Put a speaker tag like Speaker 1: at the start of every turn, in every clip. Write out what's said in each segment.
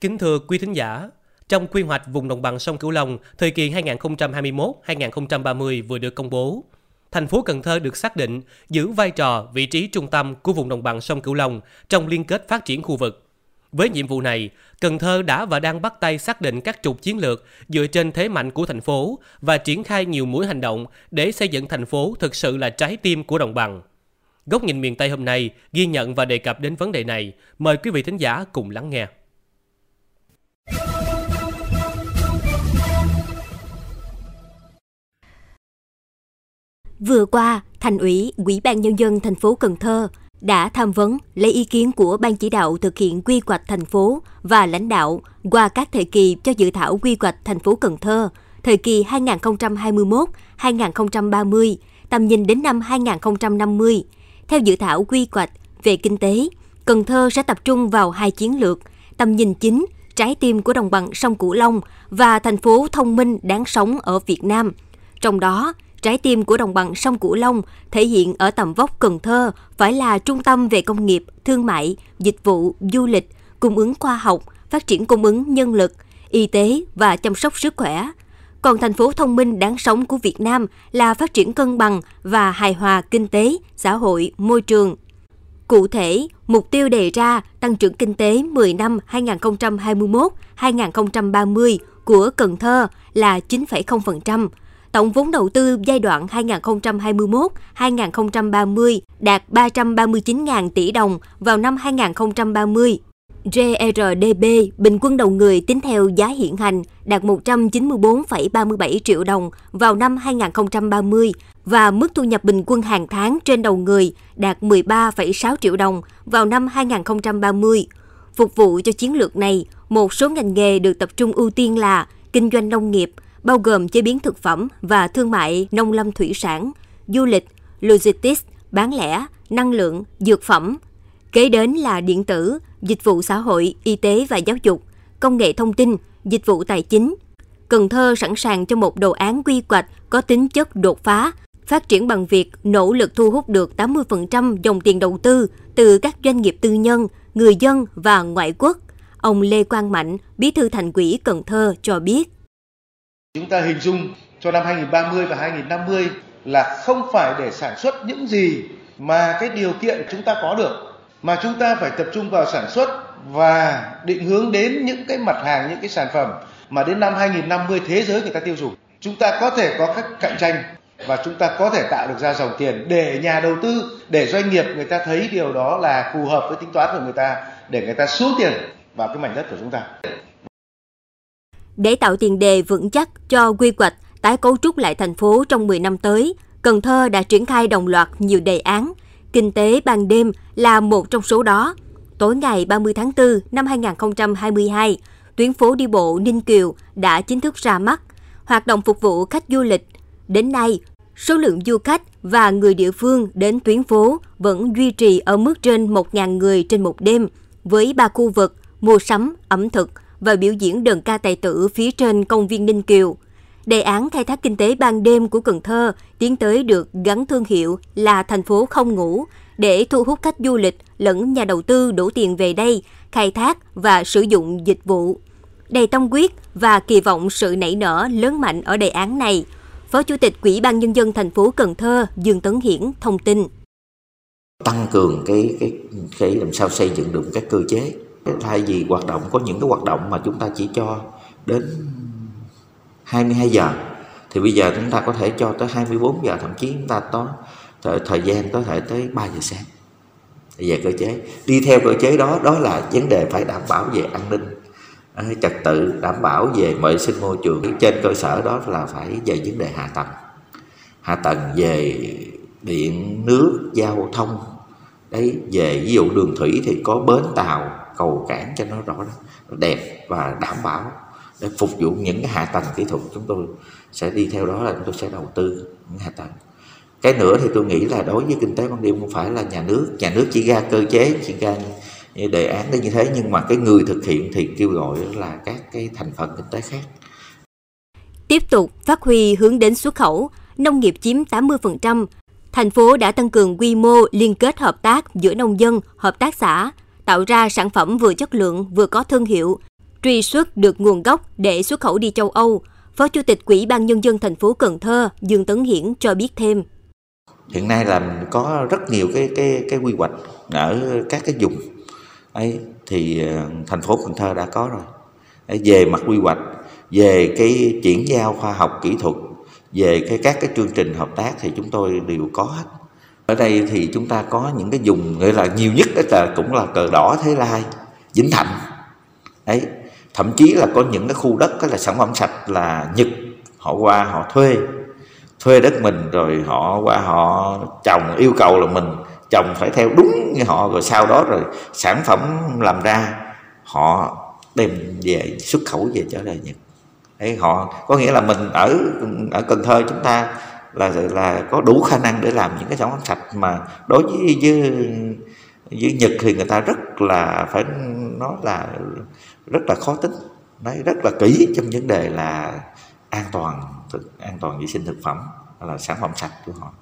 Speaker 1: Kính thưa quý thính giả, trong quy hoạch vùng đồng bằng sông Cửu Long thời kỳ 2021-2030 vừa được công bố, thành phố Cần Thơ được xác định giữ vai trò vị trí trung tâm của vùng đồng bằng sông Cửu Long trong liên kết phát triển khu vực. Với nhiệm vụ này, Cần Thơ đã và đang bắt tay xác định các trục chiến lược dựa trên thế mạnh của thành phố và triển khai nhiều mũi hành động để xây dựng thành phố thực sự là trái tim của đồng bằng. Góc nhìn miền Tây hôm nay ghi nhận và đề cập đến vấn đề này. Mời quý vị thính giả cùng lắng nghe.
Speaker 2: Vừa qua, Thành ủy, Ủy ban Nhân dân thành phố Cần Thơ đã tham vấn lấy ý kiến của Ban chỉ đạo thực hiện quy hoạch thành phố và lãnh đạo qua các thời kỳ cho dự thảo quy hoạch thành phố Cần Thơ thời kỳ 2021-2030, tầm nhìn đến năm 2050. Theo dự thảo quy hoạch về kinh tế, Cần Thơ sẽ tập trung vào hai chiến lược, tầm nhìn chính, trái tim của đồng bằng sông Cửu Long và thành phố thông minh đáng sống ở Việt Nam. Trong đó, Trái tim của đồng bằng sông Cửu Long thể hiện ở tầm vóc Cần Thơ phải là trung tâm về công nghiệp, thương mại, dịch vụ, du lịch, cung ứng khoa học, phát triển cung ứng nhân lực, y tế và chăm sóc sức khỏe. Còn thành phố thông minh đáng sống của Việt Nam là phát triển cân bằng và hài hòa kinh tế, xã hội, môi trường. Cụ thể, mục tiêu đề ra tăng trưởng kinh tế 10 năm 2021-2030 của Cần Thơ là 9,0%, Tổng vốn đầu tư giai đoạn 2021-2030 đạt 339.000 tỷ đồng vào năm 2030. GRDP bình quân đầu người tính theo giá hiện hành đạt 194,37 triệu đồng vào năm 2030 và mức thu nhập bình quân hàng tháng trên đầu người đạt 13,6 triệu đồng vào năm 2030. Phục vụ cho chiến lược này, một số ngành nghề được tập trung ưu tiên là kinh doanh nông nghiệp, bao gồm chế biến thực phẩm và thương mại nông lâm thủy sản, du lịch, logistics, bán lẻ, năng lượng, dược phẩm. Kế đến là điện tử, dịch vụ xã hội, y tế và giáo dục, công nghệ thông tin, dịch vụ tài chính. Cần Thơ sẵn sàng cho một đồ án quy hoạch có tính chất đột phá, phát triển bằng việc nỗ lực thu hút được 80% dòng tiền đầu tư từ các doanh nghiệp tư nhân, người dân và ngoại quốc. Ông Lê Quang Mạnh, Bí thư Thành ủy Cần Thơ cho biết.
Speaker 3: Chúng ta hình dung cho năm 2030 và 2050 là không phải để sản xuất những gì mà cái điều kiện chúng ta có được mà chúng ta phải tập trung vào sản xuất và định hướng đến những cái mặt hàng những cái sản phẩm mà đến năm 2050 thế giới người ta tiêu dùng. Chúng ta có thể có các cạnh tranh và chúng ta có thể tạo được ra dòng tiền để nhà đầu tư, để doanh nghiệp người ta thấy điều đó là phù hợp với tính toán của người ta để người ta xuống tiền vào cái mảnh đất của chúng ta.
Speaker 2: Để tạo tiền đề vững chắc cho quy hoạch tái cấu trúc lại thành phố trong 10 năm tới, Cần Thơ đã triển khai đồng loạt nhiều đề án. Kinh tế ban đêm là một trong số đó. Tối ngày 30 tháng 4 năm 2022, tuyến phố đi bộ Ninh Kiều đã chính thức ra mắt, hoạt động phục vụ khách du lịch. Đến nay, số lượng du khách và người địa phương đến tuyến phố vẫn duy trì ở mức trên 1.000 người trên một đêm, với ba khu vực mua sắm, ẩm thực, và biểu diễn đơn ca tài tử phía trên công viên Ninh Kiều. Đề án khai thác kinh tế ban đêm của Cần Thơ tiến tới được gắn thương hiệu là thành phố không ngủ để thu hút khách du lịch lẫn nhà đầu tư đổ tiền về đây, khai thác và sử dụng dịch vụ. Đầy tâm quyết và kỳ vọng sự nảy nở lớn mạnh ở đề án này, Phó Chủ tịch Ủy ban Nhân dân thành phố Cần Thơ Dương Tấn Hiển thông tin.
Speaker 4: Tăng cường cái, cái, cái làm sao xây dựng được các cơ chế thay vì hoạt động có những cái hoạt động mà chúng ta chỉ cho đến 22 giờ thì bây giờ chúng ta có thể cho tới 24 giờ thậm chí chúng ta có thời, thời gian có thể tới 3 giờ sáng. Về cơ chế đi theo cơ chế đó đó là vấn đề phải đảm bảo về an ninh ờ, trật tự đảm bảo về vệ sinh môi trường. Trên cơ sở đó là phải về vấn đề hạ tầng. Hạ tầng về điện nước giao thông. Đấy về ví dụ đường thủy thì có bến tàu cầu cảng cho nó rõ đẹp và đảm bảo để phục vụ những cái hạ tầng kỹ thuật chúng tôi sẽ đi theo đó là chúng tôi sẽ đầu tư những hạ tầng. Cái nữa thì tôi nghĩ là đối với kinh tế ban đêm không phải là nhà nước nhà nước chỉ ra cơ chế chỉ ra đề án như thế nhưng mà cái người thực hiện thì kêu gọi là các cái thành phần kinh tế khác.
Speaker 2: Tiếp tục phát huy hướng đến xuất khẩu nông nghiệp chiếm 80%, thành phố đã tăng cường quy mô liên kết hợp tác giữa nông dân, hợp tác xã, tạo ra sản phẩm vừa chất lượng vừa có thương hiệu, truy xuất được nguồn gốc để xuất khẩu đi châu Âu. Phó Chủ tịch Quỹ ban Nhân dân thành phố Cần Thơ Dương Tấn Hiển cho biết thêm.
Speaker 4: Hiện nay là có rất nhiều cái cái cái quy hoạch ở các cái vùng ấy thì ờ, thành phố Cần Thơ đã có rồi. Ấy, về mặt quy hoạch, về cái chuyển giao khoa học kỹ thuật, về cái các cái chương trình hợp tác thì chúng tôi đều có hết. Ở đây thì chúng ta có những cái vùng gọi là nhiều nhất đó là cũng là cờ đỏ Thế Lai, Vĩnh Thạnh. Đấy, thậm chí là có những cái khu đất đó là sản phẩm sạch là Nhật họ qua họ thuê thuê đất mình rồi họ qua họ trồng yêu cầu là mình trồng phải theo đúng như họ rồi sau đó rồi sản phẩm làm ra họ đem về xuất khẩu về trở lại Nhật đấy họ có nghĩa là mình ở ở Cần Thơ chúng ta là là có đủ khả năng để làm những cái sản phẩm sạch. Mà đối với với với Nhật thì người ta rất là phải nói là rất là khó tính. Đấy rất là kỹ trong vấn đề là an toàn thực an toàn vệ sinh thực phẩm là sản phẩm sạch của họ.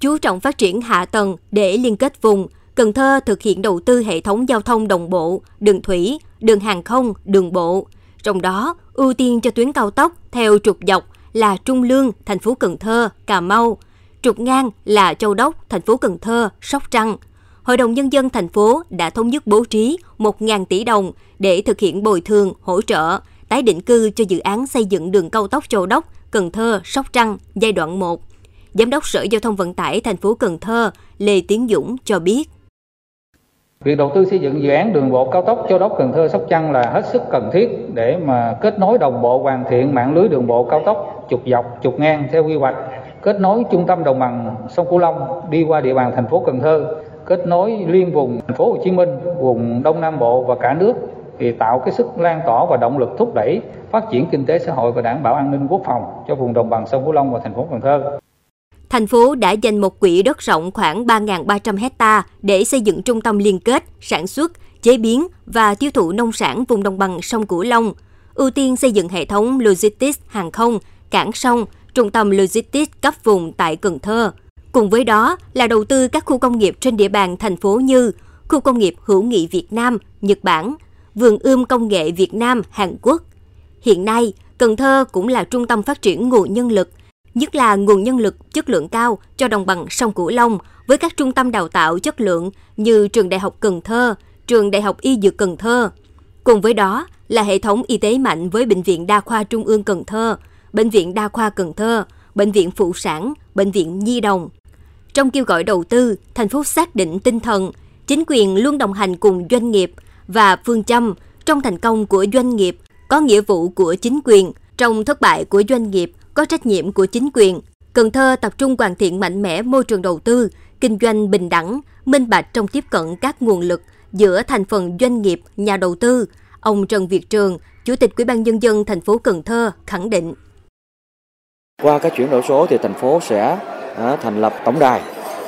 Speaker 2: Chú trọng phát triển hạ tầng để liên kết vùng Cần Thơ thực hiện đầu tư hệ thống giao thông đồng bộ, đường thủy, đường hàng không, đường bộ. Trong đó, ưu tiên cho tuyến cao tốc theo trục dọc là Trung Lương, thành phố Cần Thơ, Cà Mau, trục ngang là Châu Đốc, thành phố Cần Thơ, Sóc Trăng. Hội đồng Nhân dân thành phố đã thống nhất bố trí 1.000 tỷ đồng để thực hiện bồi thường, hỗ trợ, tái định cư cho dự án xây dựng đường cao tốc Châu Đốc, Cần Thơ, Sóc Trăng giai đoạn 1. Giám đốc Sở Giao thông Vận tải thành phố Cần Thơ Lê Tiến Dũng cho biết.
Speaker 5: Việc đầu tư xây dựng dự án đường bộ cao tốc Châu Đốc Cần Thơ Sóc Trăng là hết sức cần thiết để mà kết nối đồng bộ hoàn thiện mạng lưới đường bộ cao tốc trục dọc, trục ngang theo quy hoạch, kết nối trung tâm đồng bằng sông Cửu Long đi qua địa bàn thành phố Cần Thơ, kết nối liên vùng thành phố Hồ Chí Minh, vùng Đông Nam Bộ và cả nước thì tạo cái sức lan tỏa và động lực thúc đẩy phát triển kinh tế xã hội và đảm bảo an ninh quốc phòng cho vùng đồng bằng sông Cửu Long và thành phố Cần Thơ.
Speaker 2: Thành phố đã dành một quỹ đất rộng khoảng 3.300 hecta để xây dựng trung tâm liên kết, sản xuất, chế biến và tiêu thụ nông sản vùng đồng bằng sông Cửu Long, ưu tiên xây dựng hệ thống logistics hàng không, cảng sông, trung tâm logistics cấp vùng tại Cần Thơ. Cùng với đó là đầu tư các khu công nghiệp trên địa bàn thành phố như khu công nghiệp hữu nghị Việt Nam, Nhật Bản, vườn ươm công nghệ Việt Nam, Hàn Quốc. Hiện nay, Cần Thơ cũng là trung tâm phát triển nguồn nhân lực, nhất là nguồn nhân lực chất lượng cao cho đồng bằng sông Cửu Long với các trung tâm đào tạo chất lượng như Trường Đại học Cần Thơ, Trường Đại học Y Dược Cần Thơ. Cùng với đó là hệ thống y tế mạnh với Bệnh viện Đa khoa Trung ương Cần Thơ, Bệnh viện Đa khoa Cần Thơ, Bệnh viện Phụ sản, Bệnh viện Nhi đồng. Trong kêu gọi đầu tư, thành phố xác định tinh thần, chính quyền luôn đồng hành cùng doanh nghiệp và phương châm trong thành công của doanh nghiệp có nghĩa vụ của chính quyền, trong thất bại của doanh nghiệp có trách nhiệm của chính quyền. Cần Thơ tập trung hoàn thiện mạnh mẽ môi trường đầu tư, kinh doanh bình đẳng, minh bạch trong tiếp cận các nguồn lực giữa thành phần doanh nghiệp, nhà đầu tư. Ông Trần Việt Trường, Chủ tịch Ủy ban nhân dân thành phố Cần Thơ khẳng định.
Speaker 6: Qua các chuyển đổi số thì thành phố sẽ à, thành lập tổng đài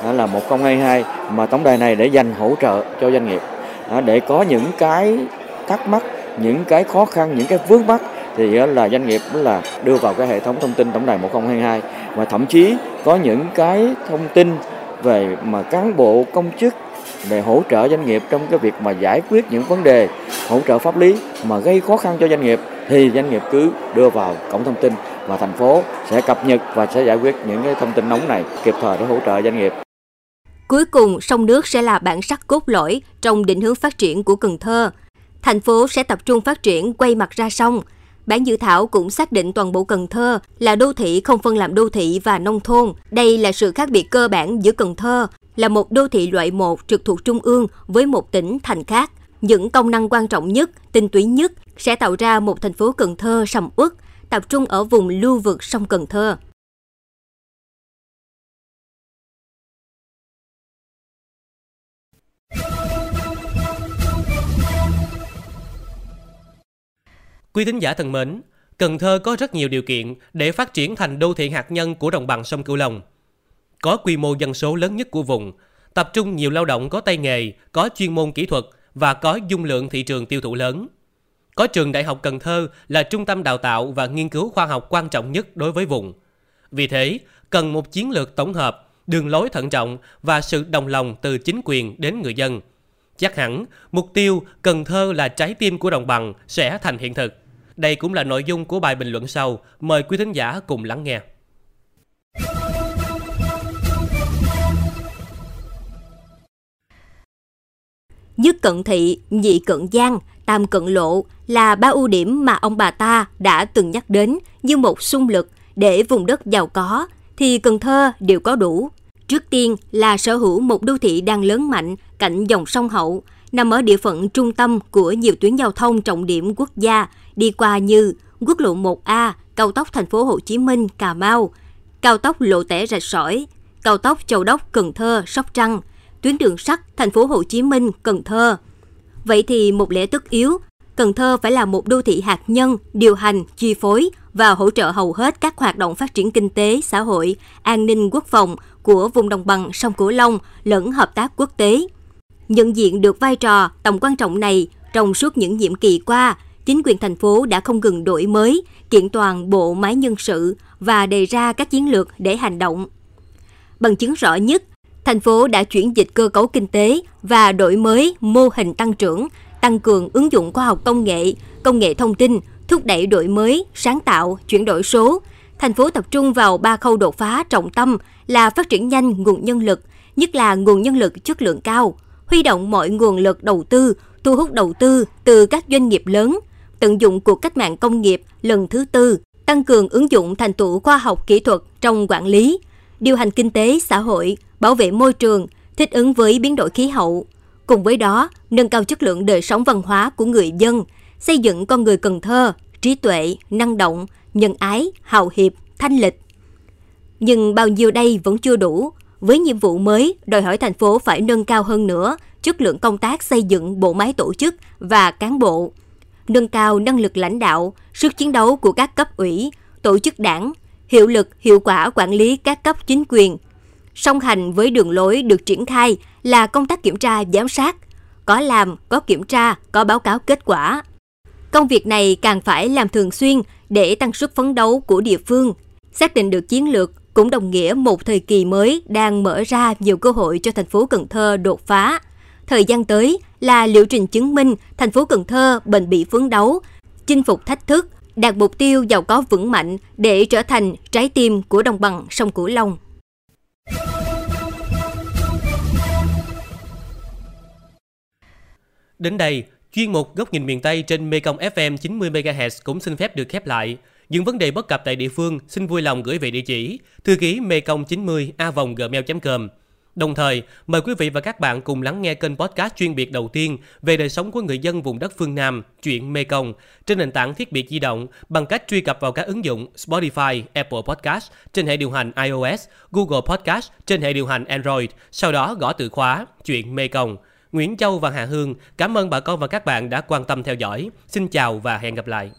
Speaker 6: à, là 1022 mà tổng đài này để dành hỗ trợ cho doanh nghiệp à, để có những cái thắc mắc, những cái khó khăn, những cái vướng mắc thì ờ, là doanh nghiệp là đưa vào cái hệ thống thông tin tổng đài 1022 và thậm chí có những cái thông tin về mà cán bộ công chức để hỗ trợ doanh nghiệp trong cái việc mà giải quyết những vấn đề hỗ trợ pháp lý mà gây khó khăn cho doanh nghiệp thì doanh nghiệp cứ đưa vào cổng thông tin và thành phố sẽ cập nhật và sẽ giải quyết những cái thông tin nóng này kịp thời để hỗ trợ doanh nghiệp.
Speaker 2: Cuối cùng, sông nước sẽ là bản sắc cốt lõi trong định hướng phát triển của Cần Thơ. Thành phố sẽ tập trung phát triển quay mặt ra sông. Bản dự thảo cũng xác định toàn bộ Cần Thơ là đô thị không phân làm đô thị và nông thôn. Đây là sự khác biệt cơ bản giữa Cần Thơ là một đô thị loại 1 trực thuộc trung ương với một tỉnh thành khác. Những công năng quan trọng nhất, tinh túy nhất sẽ tạo ra một thành phố Cần Thơ sầm uất, tập trung ở vùng lưu vực sông Cần Thơ.
Speaker 1: Quý thính giả thân mến, Cần Thơ có rất nhiều điều kiện để phát triển thành đô thị hạt nhân của đồng bằng sông Cửu Long. Có quy mô dân số lớn nhất của vùng, tập trung nhiều lao động có tay nghề, có chuyên môn kỹ thuật và có dung lượng thị trường tiêu thụ lớn. Có trường Đại học Cần Thơ là trung tâm đào tạo và nghiên cứu khoa học quan trọng nhất đối với vùng. Vì thế, cần một chiến lược tổng hợp, đường lối thận trọng và sự đồng lòng từ chính quyền đến người dân – Chắc hẳn, mục tiêu Cần Thơ là trái tim của đồng bằng sẽ thành hiện thực. Đây cũng là nội dung của bài bình luận sau. Mời quý thính giả cùng lắng nghe.
Speaker 2: Nhất cận thị, nhị cận giang, tam cận lộ là ba ưu điểm mà ông bà ta đã từng nhắc đến như một xung lực để vùng đất giàu có, thì Cần Thơ đều có đủ. Trước tiên là sở hữu một đô thị đang lớn mạnh cạnh dòng sông Hậu, nằm ở địa phận trung tâm của nhiều tuyến giao thông trọng điểm quốc gia đi qua như quốc lộ 1A, cao tốc thành phố Hồ Chí Minh, Cà Mau, cao tốc Lộ Tẻ Rạch Sỏi, cao tốc Châu Đốc, Cần Thơ, Sóc Trăng, tuyến đường sắt thành phố Hồ Chí Minh, Cần Thơ. Vậy thì một lẽ tất yếu, Cần Thơ phải là một đô thị hạt nhân, điều hành, chi phối và hỗ trợ hầu hết các hoạt động phát triển kinh tế, xã hội, an ninh quốc phòng của vùng đồng bằng sông Cửu Long lẫn hợp tác quốc tế. Nhận diện được vai trò tầm quan trọng này trong suốt những nhiệm kỳ qua, chính quyền thành phố đã không ngừng đổi mới, kiện toàn bộ máy nhân sự và đề ra các chiến lược để hành động. Bằng chứng rõ nhất, thành phố đã chuyển dịch cơ cấu kinh tế và đổi mới mô hình tăng trưởng, tăng cường ứng dụng khoa học công nghệ, công nghệ thông tin, thúc đẩy đổi mới, sáng tạo, chuyển đổi số. Thành phố tập trung vào ba khâu đột phá trọng tâm là phát triển nhanh nguồn nhân lực, nhất là nguồn nhân lực chất lượng cao, huy động mọi nguồn lực đầu tư, thu hút đầu tư từ các doanh nghiệp lớn, tận dụng cuộc cách mạng công nghiệp lần thứ tư, tăng cường ứng dụng thành tựu khoa học kỹ thuật trong quản lý, điều hành kinh tế xã hội, bảo vệ môi trường, thích ứng với biến đổi khí hậu. Cùng với đó, nâng cao chất lượng đời sống văn hóa của người dân, xây dựng con người Cần Thơ, trí tuệ, năng động, nhân ái, hào hiệp, thanh lịch. Nhưng bao nhiêu đây vẫn chưa đủ. Với nhiệm vụ mới, đòi hỏi thành phố phải nâng cao hơn nữa chất lượng công tác xây dựng bộ máy tổ chức và cán bộ, nâng cao năng lực lãnh đạo, sức chiến đấu của các cấp ủy, tổ chức đảng, hiệu lực, hiệu quả quản lý các cấp chính quyền. Song hành với đường lối được triển khai là công tác kiểm tra giám sát, có làm, có kiểm tra, có báo cáo kết quả. Công việc này càng phải làm thường xuyên để tăng sức phấn đấu của địa phương, xác định được chiến lược cũng đồng nghĩa một thời kỳ mới đang mở ra nhiều cơ hội cho thành phố Cần Thơ đột phá. Thời gian tới là liệu trình chứng minh thành phố Cần Thơ bền bỉ phấn đấu, chinh phục thách thức, đạt mục tiêu giàu có vững mạnh để trở thành trái tim của đồng bằng sông Cửu Long.
Speaker 1: Đến đây, chuyên mục Góc nhìn miền Tây trên Mekong FM 90MHz cũng xin phép được khép lại. Những vấn đề bất cập tại địa phương xin vui lòng gửi về địa chỉ thư ký mekong 90 a gmail.com. Đồng thời, mời quý vị và các bạn cùng lắng nghe kênh podcast chuyên biệt đầu tiên về đời sống của người dân vùng đất phương Nam, chuyện Mekong, trên nền tảng thiết bị di động bằng cách truy cập vào các ứng dụng Spotify, Apple Podcast trên hệ điều hành iOS, Google Podcast trên hệ điều hành Android, sau đó gõ từ khóa chuyện Mekong. Nguyễn Châu và Hà Hương, cảm ơn bà con và các bạn đã quan tâm theo dõi. Xin chào và hẹn gặp lại.